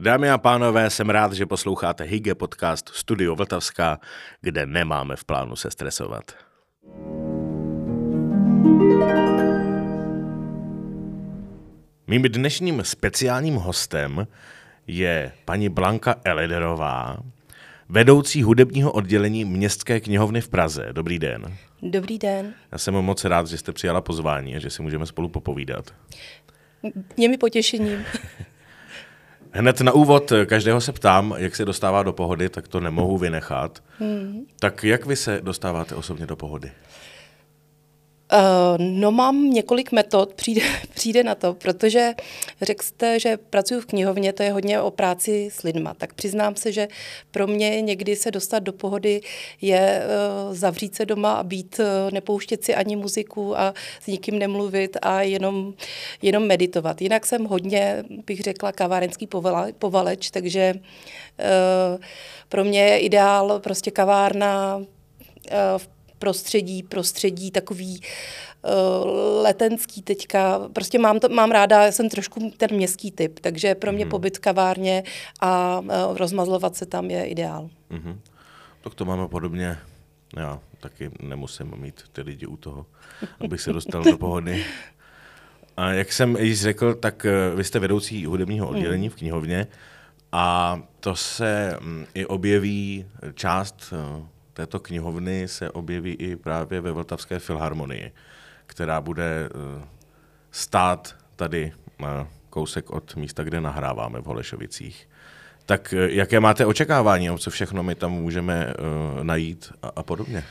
Dámy a pánové, jsem rád, že posloucháte Hygge podcast Studio Vltavská, kde nemáme v plánu se stresovat. Mým dnešním speciálním hostem je paní Blanka Elederová, vedoucí hudebního oddělení Městské knihovny v Praze. Dobrý den. Dobrý den. Já jsem moc rád, že jste přijala pozvání a že si můžeme spolu popovídat. Mě mi potěšením. Hned na úvod každého se ptám, jak se dostává do pohody, tak to nemohu vynechat. Hmm. Tak jak vy se dostáváte osobně do pohody? Uh, no mám několik metod, přijde, přijde na to, protože řekl jste, že pracuji v knihovně, to je hodně o práci s lidma, tak přiznám se, že pro mě někdy se dostat do pohody je uh, zavřít se doma a být, uh, nepouštět si ani muziku a s nikým nemluvit a jenom, jenom meditovat. Jinak jsem hodně, bych řekla, kavárenský povala, povaleč, takže uh, pro mě je ideál prostě kavárna uh, v prostředí, prostředí takový uh, letenský teďka. Prostě mám, to, mám ráda, já jsem trošku ten městský typ, takže pro mě mm. pobyt kavárně a uh, rozmazlovat se tam je ideál. Mm-hmm. Tak to máme podobně. Já taky nemusím mít ty lidi u toho, abych se dostal do pohody. A jak jsem již řekl, tak uh, vy jste vedoucí hudebního oddělení mm. v knihovně a to se um, i objeví část této knihovny se objeví i právě ve Vltavské filharmonii, která bude eh, stát tady kousek od místa, kde nahráváme v Holešovicích. Tak eh, jaké máte očekávání, o co všechno my tam můžeme najít a, a podobně?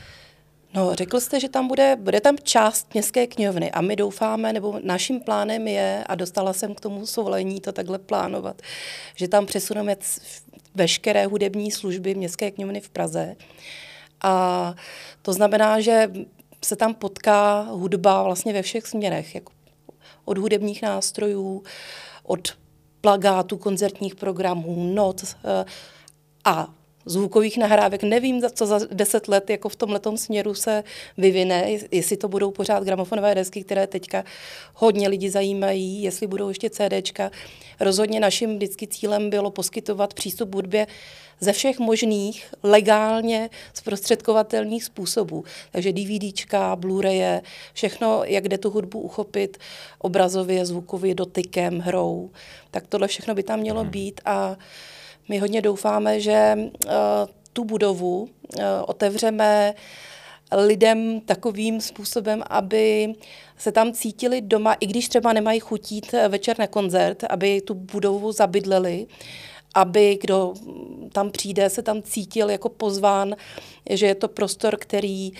No, řekl jste, že tam bude, bude tam část městské knihovny a my doufáme, nebo naším plánem je, a dostala jsem k tomu svolení to takhle plánovat, že tam přesuneme veškeré hudební služby městské knihovny v Praze a to znamená, že se tam potká hudba vlastně ve všech směrech, jako od hudebních nástrojů, od plagátů, koncertních programů, not eh, a zvukových nahrávek. Nevím, co za deset let jako v tomhle směru se vyvine, jestli to budou pořád gramofonové desky, které teďka hodně lidi zajímají, jestli budou ještě CDčka. Rozhodně naším vždycky cílem bylo poskytovat přístup hudbě ze všech možných legálně zprostředkovatelných způsobů. Takže DVDčka, Blu-raye, všechno, jak jde tu hudbu uchopit obrazově, zvukově, dotykem, hrou. Tak tohle všechno by tam mělo hmm. být a my hodně doufáme, že uh, tu budovu uh, otevřeme lidem takovým způsobem, aby se tam cítili doma, i když třeba nemají chutít večer na koncert, aby tu budovu zabydleli, aby kdo tam přijde, se tam cítil jako pozván, že je to prostor, který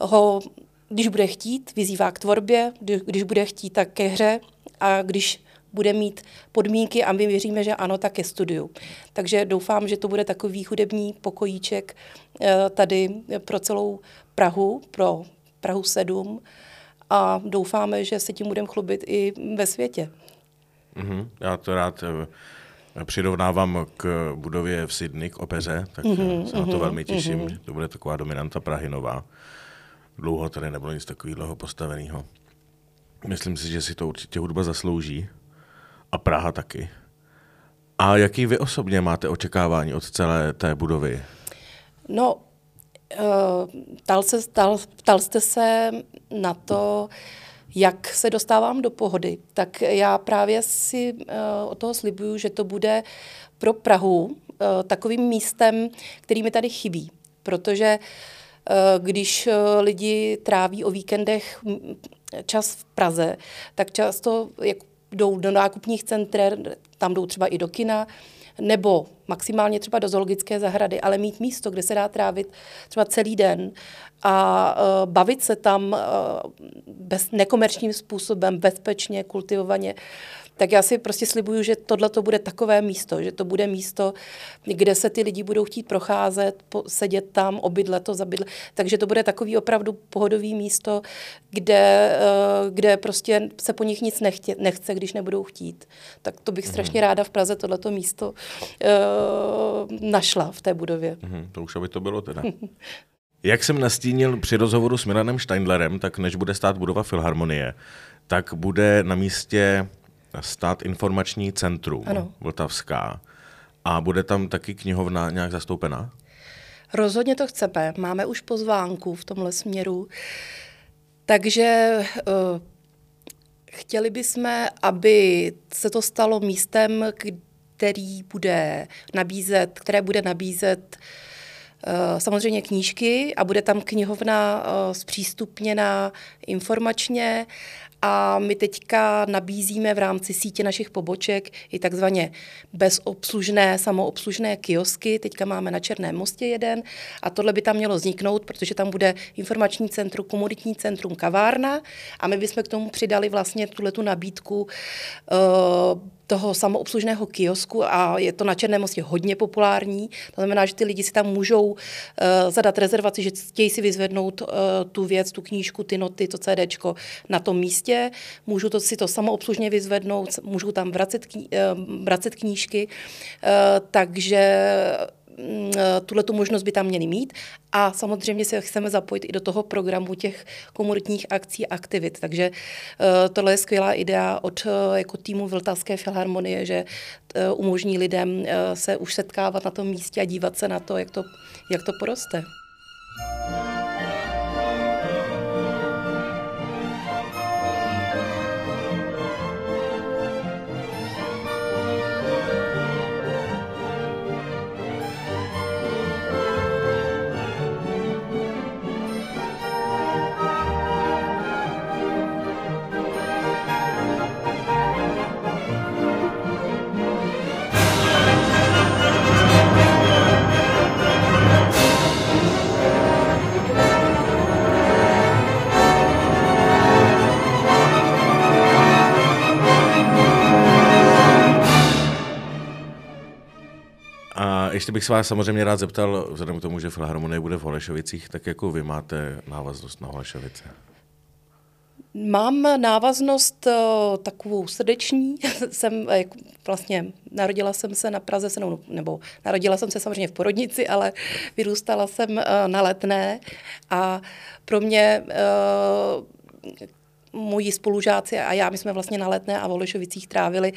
ho, když bude chtít, vyzývá k tvorbě, když bude chtít, tak ke hře a když bude mít podmínky a my věříme, že ano, tak je studiu. Takže doufám, že to bude takový hudební pokojíček eh, tady pro celou Prahu, pro Prahu 7 a doufáme, že se tím budeme chlubit i ve světě. Mm-hmm. Já to rád eh, přirovnávám k budově v Sydney, k opeře, tak mm-hmm, se na to mm-hmm, velmi těším, mm-hmm. že to bude taková dominanta Prahy nová. Dlouho tady nebylo nic takového postaveného. Myslím si, že si to určitě hudba zaslouží a Praha taky. A jaký vy osobně máte očekávání od celé té budovy? No, uh, ptal, se, ptal, ptal jste se na to, jak se dostávám do pohody. Tak já právě si uh, o toho slibuju, že to bude pro Prahu uh, takovým místem, který mi tady chybí. Protože když lidi tráví o víkendech čas v Praze, tak často jako jdou do nákupních center, tam jdou třeba i do kina, nebo maximálně třeba do zoologické zahrady, ale mít místo, kde se dá trávit třeba celý den a uh, bavit se tam uh, bez, nekomerčním způsobem, bezpečně, kultivovaně, tak já si prostě slibuju, že tohle to bude takové místo, že to bude místo, kde se ty lidi budou chtít procházet, po, sedět tam, obydlet to, zabydlet. Takže to bude takový opravdu pohodový místo, kde, uh, kde prostě se po nich nic nechtě, nechce, když nebudou chtít. Tak to bych mm-hmm. strašně ráda v Praze tohleto místo uh, našla v té budově. Mm-hmm. To už aby to bylo teda. Jak jsem nastínil při rozhovoru s Milanem Steindlerem, tak než bude stát budova Filharmonie, tak bude na místě stát informační centrum ano. Vltavská. A bude tam taky knihovna nějak zastoupená? Rozhodně to chceme. Máme už pozvánku v tomhle směru. Takže uh, chtěli bychom, aby se to stalo místem, který bude nabízet, které bude nabízet uh, samozřejmě knížky a bude tam knihovna uh, zpřístupněná informačně a my teďka nabízíme v rámci sítě našich poboček i takzvaně bezobslužné, samoobslužné kiosky. Teďka máme na Černém mostě jeden a tohle by tam mělo vzniknout, protože tam bude informační centrum, komunitní centrum, kavárna a my bychom k tomu přidali vlastně tuhle tu nabídku uh, toho samoobslužného kiosku a je to na Černém mostě hodně populární. To znamená, že ty lidi si tam můžou uh, zadat rezervaci, že chtějí si vyzvednout uh, tu věc, tu knížku, ty noty, to CDčko na tom místě. Můžou to si to samoobslužně vyzvednout, můžou tam vracet, kní, uh, vracet knížky. Uh, takže eh, tuhle tu možnost by tam měli mít a samozřejmě se chceme zapojit i do toho programu těch komunitních akcí a aktivit. Takže uh, tohle je skvělá idea od uh, jako týmu Vltavské filharmonie, že umožní lidem se už setkávat na tom místě a dívat se na to, jak to, jak to poroste. Ještě bych se vás samozřejmě rád zeptal, vzhledem k tomu, že Filharmonie bude v Holešovicích, tak jako vy máte návaznost na Holešovice? Mám návaznost uh, takovou srdeční. jsem uh, vlastně narodila jsem se na Praze, nebo narodila jsem se samozřejmě v porodnici, ale vyrůstala jsem uh, na Letné a pro mě moji spolužáci a já, my jsme vlastně na Letné a v Olešovicích trávili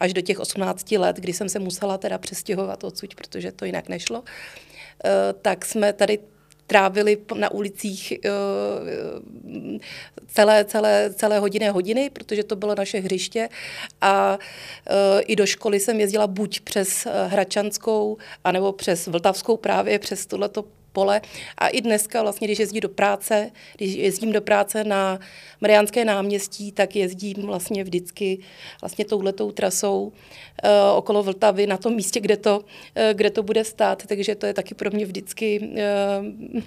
až do těch 18 let, kdy jsem se musela teda přestěhovat odsud, protože to jinak nešlo. Uh, tak jsme tady trávili na ulicích uh, celé, celé, celé hodiny hodiny, protože to bylo naše hřiště a uh, i do školy jsem jezdila buď přes Hračanskou, anebo přes Vltavskou právě, přes tohleto pole. A i dneska vlastně, když jezdím do práce, když jezdím do práce na Mariánské náměstí, tak jezdím vlastně vždycky vlastně touhletou trasou uh, okolo Vltavy na tom místě, kde to, uh, kde to bude stát. Takže to je taky pro mě vždycky uh,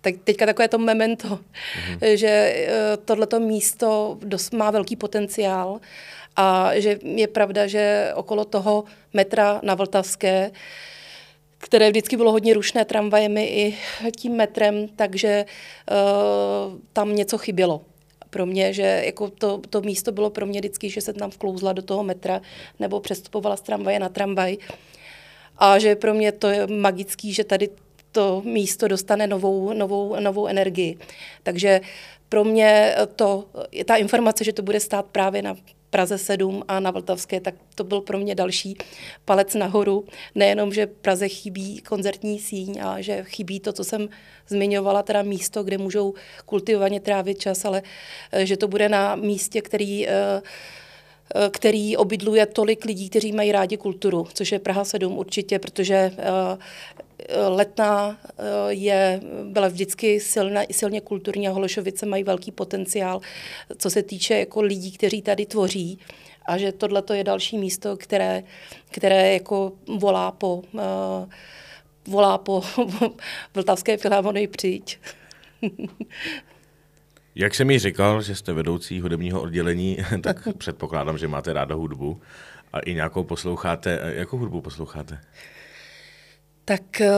tak teďka takové to memento, mm-hmm. že uh, tohleto místo dost má velký potenciál a že je pravda, že okolo toho metra na Vltavské které vždycky bylo hodně rušné tramvajemi i tím metrem, takže uh, tam něco chybělo pro mě, že jako to, to místo bylo pro mě vždycky, že se tam vklouzla do toho metra nebo přestupovala z tramvaje na tramvaj. A že pro mě to je magický, že tady to místo dostane novou, novou, novou energii. Takže pro mě to, ta informace, že to bude stát právě na Praze 7 a na Vltavské, tak to byl pro mě další palec nahoru. Nejenom, že Praze chybí koncertní síň a že chybí to, co jsem zmiňovala, teda místo, kde můžou kultivovaně trávit čas, ale eh, že to bude na místě, který eh, eh, který obydluje tolik lidí, kteří mají rádi kulturu, což je Praha 7 určitě, protože Letná je, byla vždycky silna, silně kulturní a Holešovice mají velký potenciál, co se týče jako lidí, kteří tady tvoří a že tohle je další místo, které, které jako volá po, uh, volá po Vltavské filharmonii přijít. Jak jsem mi říkal, že jste vedoucí hudebního oddělení, tak předpokládám, že máte ráda hudbu a i nějakou posloucháte. Jakou hudbu posloucháte? Tak eh,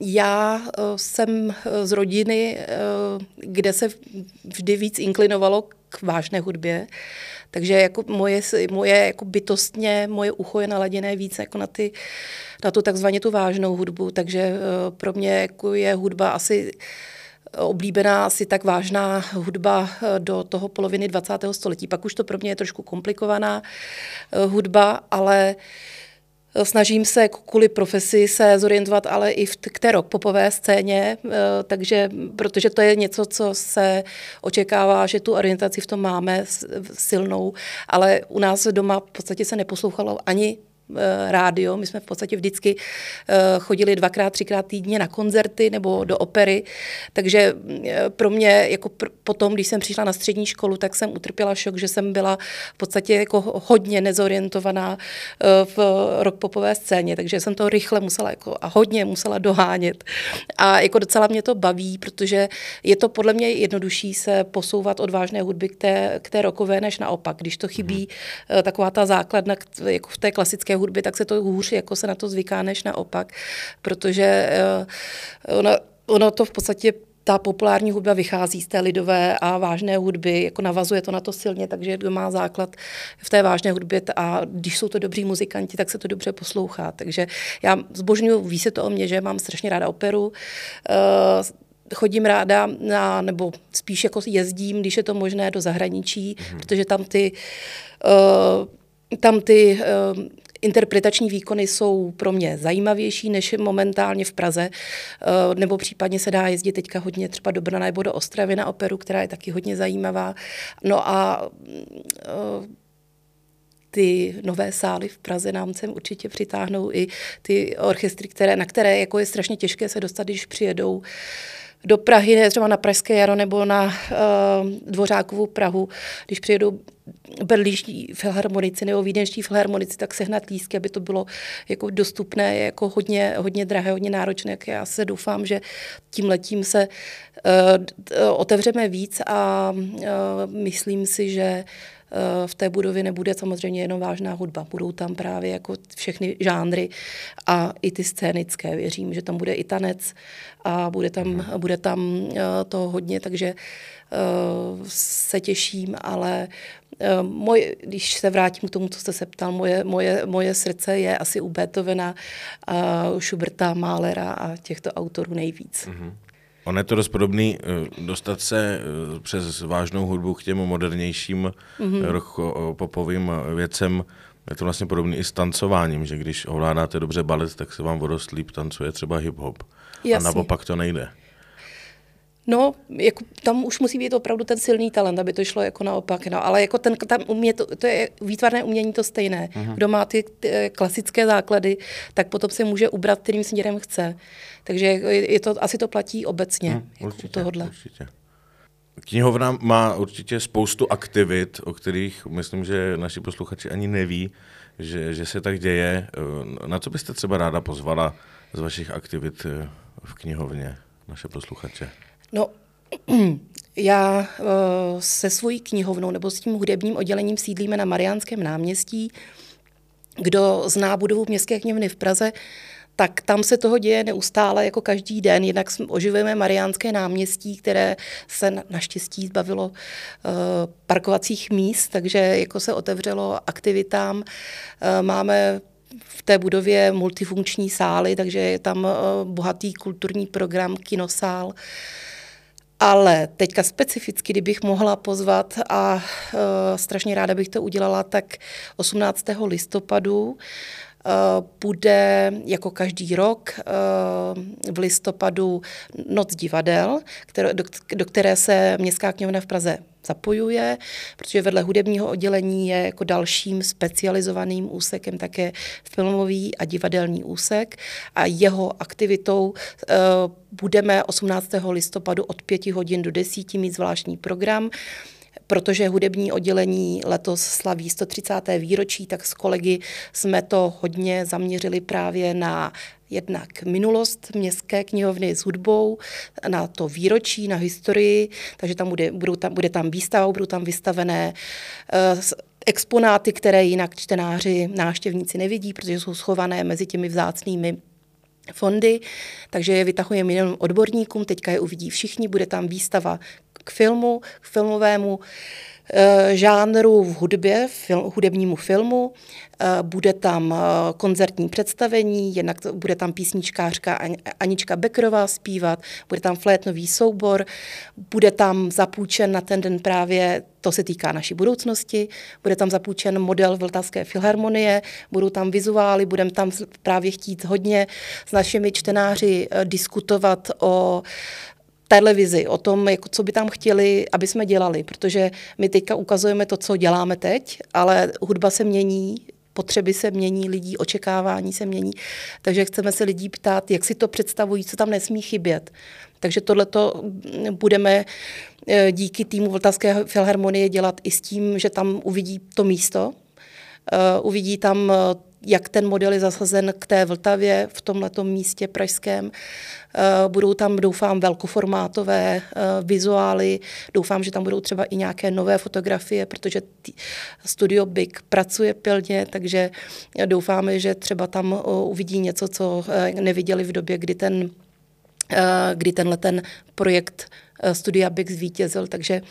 já eh, jsem z rodiny, kde se vždy víc inklinovalo k vážné hudbě. Takže jako moje, moje jako bytostně, moje ucho je naladěné víc jako na, ty, na tu takzvaně tu vážnou hudbu, takže eh, pro mě jako je hudba asi oblíbená asi tak vážná hudba eh, do toho poloviny 20. století. Pak už to pro mě je trošku komplikovaná eh, hudba, ale Snažím se kvůli profesi se zorientovat, ale i v té rock popové scéně, eh, takže, protože to je něco, co se očekává, že tu orientaci v tom máme silnou, ale u nás doma v podstatě se neposlouchalo ani rádio. My jsme v podstatě vždycky eh, chodili dvakrát, třikrát týdně na koncerty nebo do opery, takže eh, pro mě jako pr- potom, když jsem přišla na střední školu, tak jsem utrpěla šok, že jsem byla v podstatě jako hodně nezorientovaná v rock popové scéně, takže jsem to rychle musela jako a hodně musela dohánět. A jako docela mě to baví, protože je to podle mě jednodušší se posouvat od vážné hudby k té, k té rokové, než naopak. Když to chybí mm. taková ta základna jako v té klasické klasické hudby, tak se to hůř jako se na to zvyká, než naopak, protože uh, ono, ono to v podstatě ta populární hudba vychází z té lidové a vážné hudby, jako navazuje to na to silně, takže to má základ v té vážné hudbě a když jsou to dobří muzikanti, tak se to dobře poslouchá. Takže já zbožňuji, ví se to o mě, že mám strašně ráda operu, uh, chodím ráda na, nebo spíš jako jezdím, když je to možné, do zahraničí, mm-hmm. protože tam ty, uh, tam ty interpretační výkony jsou pro mě zajímavější než momentálně v Praze, eh, nebo případně se dá jezdit teďka hodně třeba do Brna nebo do Ostravy na operu, která je taky hodně zajímavá. No a eh, ty nové sály v Praze nám sem určitě přitáhnou i ty orchestry, které, na které jako je strašně těžké se dostat, když přijedou do Prahy, třeba na Pražské jaro nebo na uh, Dvořákovou Prahu, když přijedou berlíští filharmonici nebo vídeňští filharmonici, tak sehnat lístky, aby to bylo jako dostupné, je jako hodně, hodně drahé, hodně náročné. Já se doufám, že tím letím se uh, otevřeme víc a uh, myslím si, že v té budově nebude samozřejmě jenom vážná hudba. Budou tam právě jako všechny žánry a i ty scénické. Věřím, že tam bude i tanec a bude tam, mhm. bude tam to hodně, takže se těším, ale Eh, Moje, když se vrátím k tomu, co jste se ptal, moje, moje, moje srdce je asi u Beethovena, Schuberta, Mahlera a těchto autorů nejvíc. Mm-hmm. On je to dost podobný, eh, dostat se přes vážnou hudbu k těm modernějším mm-hmm. popovým věcem, je to vlastně podobný i s tancováním, že když ovládáte dobře balet, tak se vám vodost líp tancuje třeba hip-hop. Jasně. A naopak to nejde. No, jako, tam už musí být opravdu ten silný talent, aby to šlo jako naopak. No. Ale jako ten, tam umě, to, to je výtvarné umění to stejné. Uh-huh. Kdo má ty, ty eh, klasické základy, tak potom se může ubrat, kterým směrem chce. Takže je, je to, asi to platí obecně. Uh, jako určitě, tohodle. určitě. Knihovna má určitě spoustu aktivit, o kterých myslím, že naši posluchači ani neví, že, že se tak děje. Eh, na co byste třeba ráda pozvala z vašich aktivit eh, v knihovně naše posluchače? No, já uh, se svojí knihovnou nebo s tím hudebním oddělením sídlíme na Mariánském náměstí. Kdo zná budovu Městské knihovny v Praze, tak tam se toho děje neustále jako každý den. Jednak oživujeme Mariánské náměstí, které se naštěstí zbavilo uh, parkovacích míst, takže jako se otevřelo aktivitám. Uh, máme v té budově multifunkční sály, takže je tam bohatý kulturní program, kinosál. Ale teďka specificky, kdybych mohla pozvat a uh, strašně ráda bych to udělala, tak 18. listopadu Uh, bude jako každý rok uh, v listopadu Noc divadel, do které se Městská knihovna v Praze zapojuje, protože vedle hudebního oddělení je jako dalším specializovaným úsekem také filmový a divadelní úsek a jeho aktivitou uh, budeme 18. listopadu od 5 hodin do 10 mít zvláštní program, protože hudební oddělení letos slaví 130. výročí, tak s kolegy jsme to hodně zaměřili právě na jednak minulost městské knihovny s hudbou, na to výročí, na historii, takže tam bude, budou tam, bude tam výstava, budou tam vystavené uh, exponáty, které jinak čtenáři, návštěvníci nevidí, protože jsou schované mezi těmi vzácnými fondy, takže je vytahujeme jenom odborníkům, teďka je uvidí všichni, bude tam výstava k filmu, k filmovému Eh, žánru v hudbě, hudebnímu filmu. Eh, bude tam eh, koncertní představení, jednak to, bude tam písničkářka Anička Bekrová zpívat, bude tam flétnový soubor, bude tam zapůjčen na ten den právě, to se týká naší budoucnosti, bude tam zapůjčen model Vltavské filharmonie, budou tam vizuály, budeme tam právě chtít hodně s našimi čtenáři diskutovat o televizi, o tom, jako co by tam chtěli, aby jsme dělali, protože my teďka ukazujeme to, co děláme teď, ale hudba se mění, potřeby se mění, lidí očekávání se mění, takže chceme se lidí ptát, jak si to představují, co tam nesmí chybět. Takže tohleto budeme eh, díky týmu Vltavské filharmonie dělat i s tím, že tam uvidí to místo, eh, uvidí tam jak ten model je zasazen k té Vltavě v tomto místě pražském. Eh, budou tam, doufám, velkoformátové eh, vizuály, doufám, že tam budou třeba i nějaké nové fotografie, protože studio Big pracuje pilně, takže doufáme, že třeba tam eh, uvidí něco, co neviděli v době, kdy ten kdy tenhle ten projekt Studia Big zvítězil, takže Eh,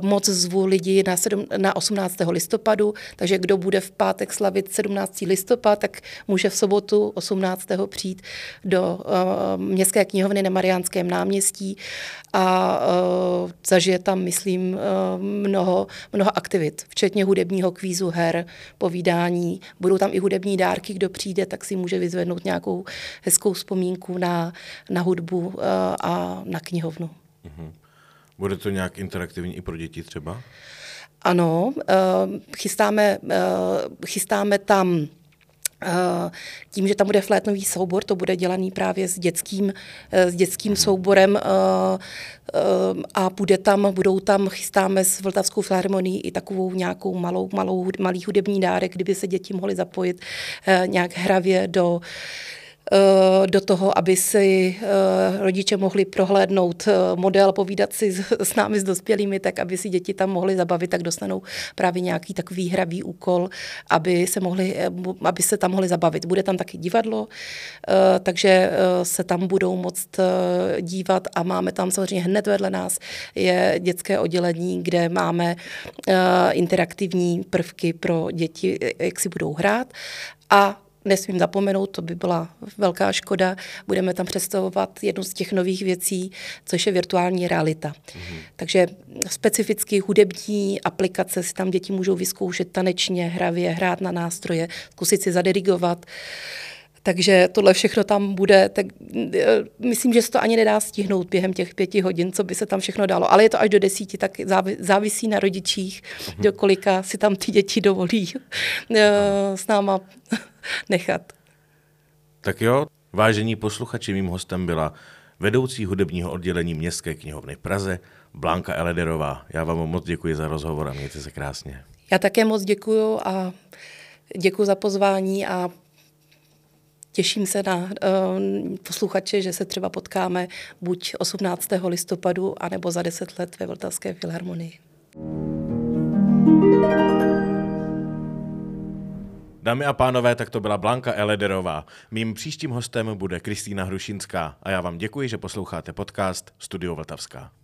moc zvu lidi na, 7, na 18. listopadu, takže kdo bude v pátek slavit 17. listopad, tak může v sobotu 18. přijít do uh, Městské knihovny na Mariánském náměstí a uh, zažije tam, myslím, uh, mnoho, mnoho aktivit, včetně hudebního kvízu her, povídání. Budou tam i hudební dárky, kdo přijde, tak si může vyzvednout nějakou hezkou vzpomínku na, na hudbu uh, a na knihovnu. Mm-hmm. Bude to nějak interaktivní i pro děti třeba? Ano, eh, chystáme, eh, chystáme tam eh, tím, že tam bude flétnový soubor, to bude dělaný právě s dětským, s dětským souborem a bude tam, budou tam, chystáme s Vltavskou filharmonií i takovou nějakou malou, malou, malý hudební dárek, kdyby se děti mohly zapojit nějak hravě do do toho, aby si eh, rodiče mohli prohlédnout eh, model, povídat si s námi, s dospělými, tak aby si děti tam mohly zabavit, tak dostanou právě nějaký takový hravý úkol, aby se, mohli, aby se tam mohli zabavit. Bude tam taky divadlo, takže se tam budou moct dívat a máme tam samozřejmě hned vedle nás je dětské oddělení, kde máme interaktivní prvky pro děti, jak si budou hrát. A nesmím zapomenout, to by byla velká škoda. Budeme tam představovat jednu z těch nových věcí, což je virtuální realita. Mm-hmm. Takže specificky hudební aplikace si tam děti můžou vyzkoušet tanečně, hravě, hrát na nástroje, zkusit si zadirigovat. Takže tohle všechno tam bude, tak eh, myslím, že se to ani nedá stihnout během těch pěti hodin, co by se tam všechno dalo. Ale je to až do desíti, tak závisí na rodičích, mm-hmm. do kolika si tam ty děti dovolí eh, s náma nechat. Tak jo, vážení posluchači, mým hostem byla vedoucí hudebního oddělení Městské knihovny v Praze, Blanka Elederová. Já vám moc děkuji za rozhovor a mějte se krásně. Já také moc děkuji a děkuji za pozvání a těším se na uh, posluchače, že se třeba potkáme buď 18. listopadu, anebo za 10 let ve Vltavské filharmonii. thank you Dámy a pánové, tak to byla Blanka Elederová. Mým příštím hostem bude Kristýna Hrušinská a já vám děkuji, že posloucháte podcast Studio Vltavská.